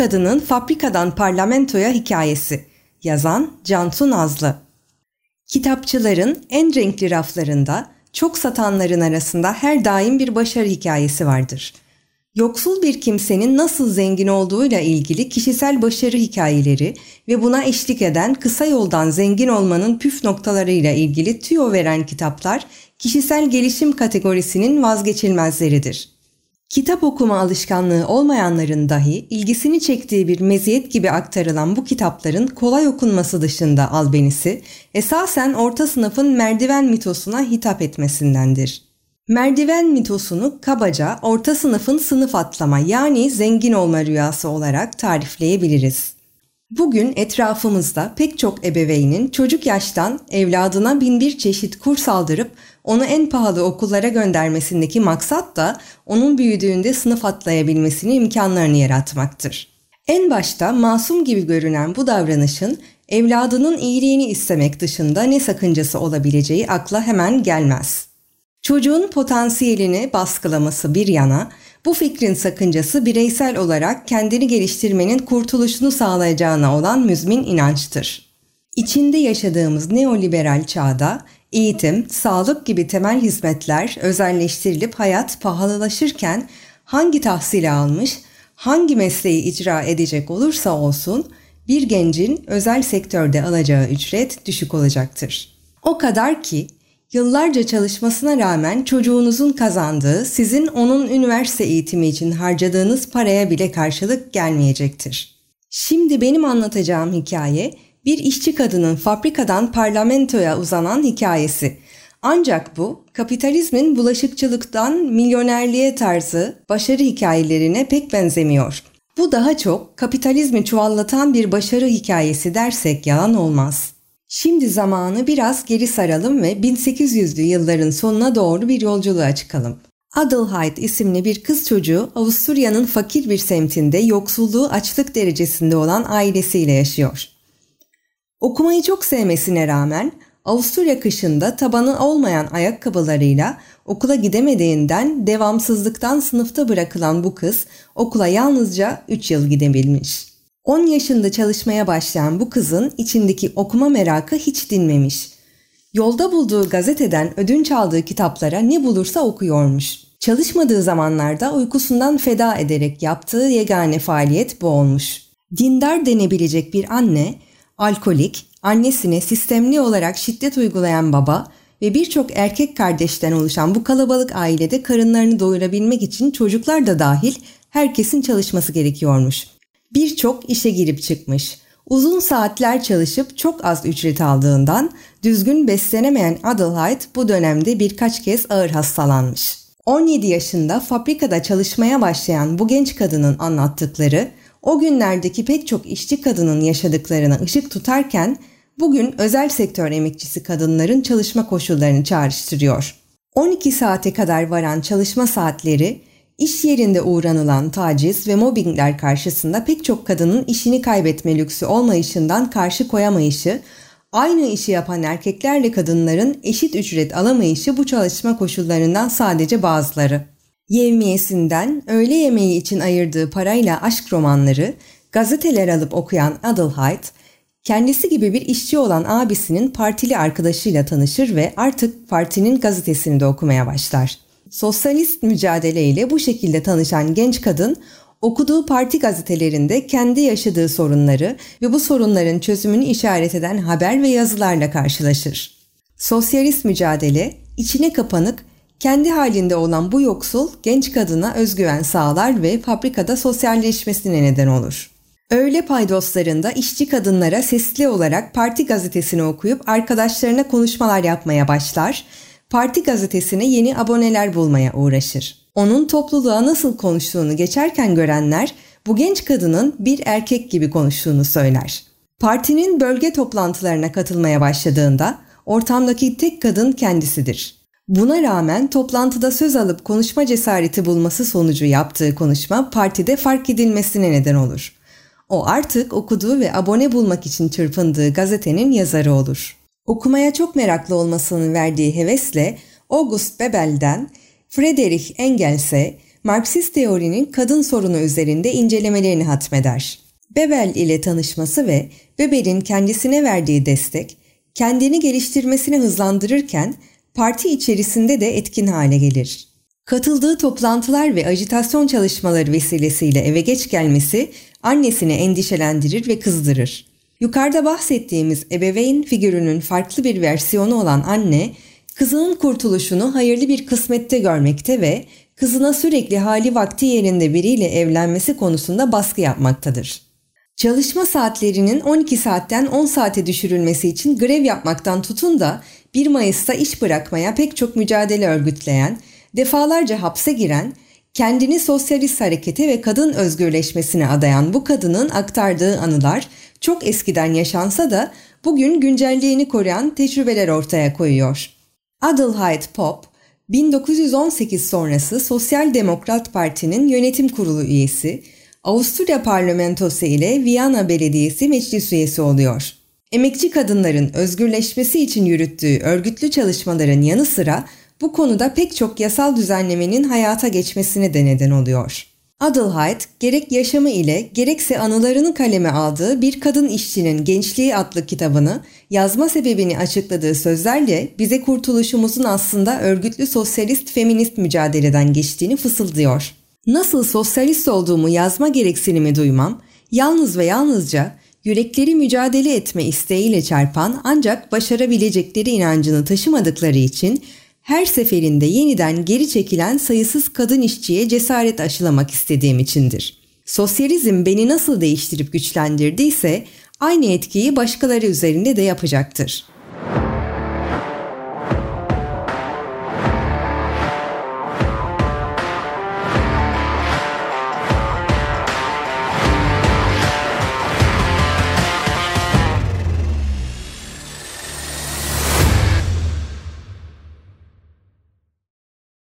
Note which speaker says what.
Speaker 1: Kadının Fabrikadan Parlamentoya Hikayesi Yazan Cansu Nazlı Kitapçıların en renkli raflarında çok satanların arasında her daim bir başarı hikayesi vardır. Yoksul bir kimsenin nasıl zengin olduğuyla ilgili kişisel başarı hikayeleri ve buna eşlik eden kısa yoldan zengin olmanın püf noktalarıyla ilgili tüyo veren kitaplar kişisel gelişim kategorisinin vazgeçilmezleridir. Kitap okuma alışkanlığı olmayanların dahi ilgisini çektiği bir meziyet gibi aktarılan bu kitapların kolay okunması dışında albenisi esasen orta sınıfın merdiven mitosuna hitap etmesindendir. Merdiven mitosunu kabaca orta sınıfın sınıf atlama yani zengin olma rüyası olarak tarifleyebiliriz. Bugün etrafımızda pek çok ebeveynin çocuk yaştan evladına bin bir çeşit kurs aldırıp onu en pahalı okullara göndermesindeki maksat da onun büyüdüğünde sınıf atlayabilmesini imkanlarını yaratmaktır. En başta masum gibi görünen bu davranışın evladının iyiliğini istemek dışında ne sakıncası olabileceği akla hemen gelmez. Çocuğun potansiyelini baskılaması bir yana, bu fikrin sakıncası bireysel olarak kendini geliştirmenin kurtuluşunu sağlayacağına olan müzmin inançtır. İçinde yaşadığımız neoliberal çağda eğitim, sağlık gibi temel hizmetler özelleştirilip hayat pahalılaşırken hangi tahsili almış, hangi mesleği icra edecek olursa olsun bir gencin özel sektörde alacağı ücret düşük olacaktır. O kadar ki Yıllarca çalışmasına rağmen çocuğunuzun kazandığı sizin onun üniversite eğitimi için harcadığınız paraya bile karşılık gelmeyecektir. Şimdi benim anlatacağım hikaye bir işçi kadının fabrikadan parlamentoya uzanan hikayesi. Ancak bu kapitalizmin bulaşıkçılıktan milyonerliğe tarzı başarı hikayelerine pek benzemiyor. Bu daha çok kapitalizmi çuvallatan bir başarı hikayesi dersek yalan olmaz. Şimdi zamanı biraz geri saralım ve 1800'lü yılların sonuna doğru bir yolculuğa çıkalım. Adelheid isimli bir kız çocuğu Avusturya'nın fakir bir semtinde yoksulluğu açlık derecesinde olan ailesiyle yaşıyor. Okumayı çok sevmesine rağmen Avusturya kışında tabanı olmayan ayakkabılarıyla okula gidemediğinden devamsızlıktan sınıfta bırakılan bu kız okula yalnızca 3 yıl gidebilmiş. 10 yaşında çalışmaya başlayan bu kızın içindeki okuma merakı hiç dinmemiş. Yolda bulduğu gazeteden ödünç aldığı kitaplara ne bulursa okuyormuş. Çalışmadığı zamanlarda uykusundan feda ederek yaptığı yegane faaliyet bu olmuş. Dindar denebilecek bir anne, alkolik, annesine sistemli olarak şiddet uygulayan baba ve birçok erkek kardeşten oluşan bu kalabalık ailede karınlarını doyurabilmek için çocuklar da dahil herkesin çalışması gerekiyormuş birçok işe girip çıkmış. Uzun saatler çalışıp çok az ücret aldığından düzgün beslenemeyen Adelheid bu dönemde birkaç kez ağır hastalanmış. 17 yaşında fabrikada çalışmaya başlayan bu genç kadının anlattıkları o günlerdeki pek çok işçi kadının yaşadıklarına ışık tutarken bugün özel sektör emekçisi kadınların çalışma koşullarını çağrıştırıyor. 12 saate kadar varan çalışma saatleri İş yerinde uğranılan taciz ve mobbingler karşısında pek çok kadının işini kaybetme lüksü olmayışından karşı koyamayışı, aynı işi yapan erkeklerle kadınların eşit ücret alamayışı bu çalışma koşullarından sadece bazıları. Yevmiyesinden öğle yemeği için ayırdığı parayla aşk romanları, gazeteler alıp okuyan Adelheid, kendisi gibi bir işçi olan abisinin partili arkadaşıyla tanışır ve artık partinin gazetesini de okumaya başlar. Sosyalist mücadeleyle bu şekilde tanışan genç kadın okuduğu parti gazetelerinde kendi yaşadığı sorunları ve bu sorunların çözümünü işaret eden haber ve yazılarla karşılaşır. Sosyalist mücadele içine kapanık, kendi halinde olan bu yoksul genç kadına özgüven sağlar ve fabrikada sosyalleşmesine neden olur. Öğle paydoslarında işçi kadınlara sesli olarak parti gazetesini okuyup arkadaşlarına konuşmalar yapmaya başlar parti gazetesine yeni aboneler bulmaya uğraşır. Onun topluluğa nasıl konuştuğunu geçerken görenler bu genç kadının bir erkek gibi konuştuğunu söyler. Partinin bölge toplantılarına katılmaya başladığında ortamdaki tek kadın kendisidir. Buna rağmen toplantıda söz alıp konuşma cesareti bulması sonucu yaptığı konuşma partide fark edilmesine neden olur. O artık okuduğu ve abone bulmak için çırpındığı gazetenin yazarı olur. Okumaya çok meraklı olmasının verdiği hevesle August Bebel'den Friedrich Engels'e, Marksist teorinin kadın sorunu üzerinde incelemelerini hatmeder. Bebel ile tanışması ve Weber'in kendisine verdiği destek, kendini geliştirmesini hızlandırırken parti içerisinde de etkin hale gelir. Katıldığı toplantılar ve ajitasyon çalışmaları vesilesiyle eve geç gelmesi annesini endişelendirir ve kızdırır. Yukarıda bahsettiğimiz ebeveyn figürünün farklı bir versiyonu olan anne, kızının kurtuluşunu hayırlı bir kısmette görmekte ve kızına sürekli hali vakti yerinde biriyle evlenmesi konusunda baskı yapmaktadır. Çalışma saatlerinin 12 saatten 10 saate düşürülmesi için grev yapmaktan tutun da 1 Mayıs'ta iş bırakmaya pek çok mücadele örgütleyen, defalarca hapse giren, kendini sosyalist harekete ve kadın özgürleşmesine adayan bu kadının aktardığı anılar çok eskiden yaşansa da bugün güncelliğini koruyan tecrübeler ortaya koyuyor. Adelheid Pop, 1918 sonrası Sosyal Demokrat Parti'nin yönetim kurulu üyesi, Avusturya parlamentosu ile Viyana Belediyesi meclis üyesi oluyor. Emekçi kadınların özgürleşmesi için yürüttüğü örgütlü çalışmaların yanı sıra bu konuda pek çok yasal düzenlemenin hayata geçmesine de neden oluyor. Adelheid, gerek yaşamı ile gerekse anılarını kaleme aldığı Bir Kadın İşçinin Gençliği adlı kitabını yazma sebebini açıkladığı sözlerle bize kurtuluşumuzun aslında örgütlü sosyalist feminist mücadeleden geçtiğini fısıldıyor. Nasıl sosyalist olduğumu yazma gereksinimi duymam, yalnız ve yalnızca yürekleri mücadele etme isteğiyle çarpan ancak başarabilecekleri inancını taşımadıkları için her seferinde yeniden geri çekilen sayısız kadın işçiye cesaret aşılamak istediğim içindir. Sosyalizm beni nasıl değiştirip güçlendirdiyse aynı etkiyi başkaları üzerinde de yapacaktır.''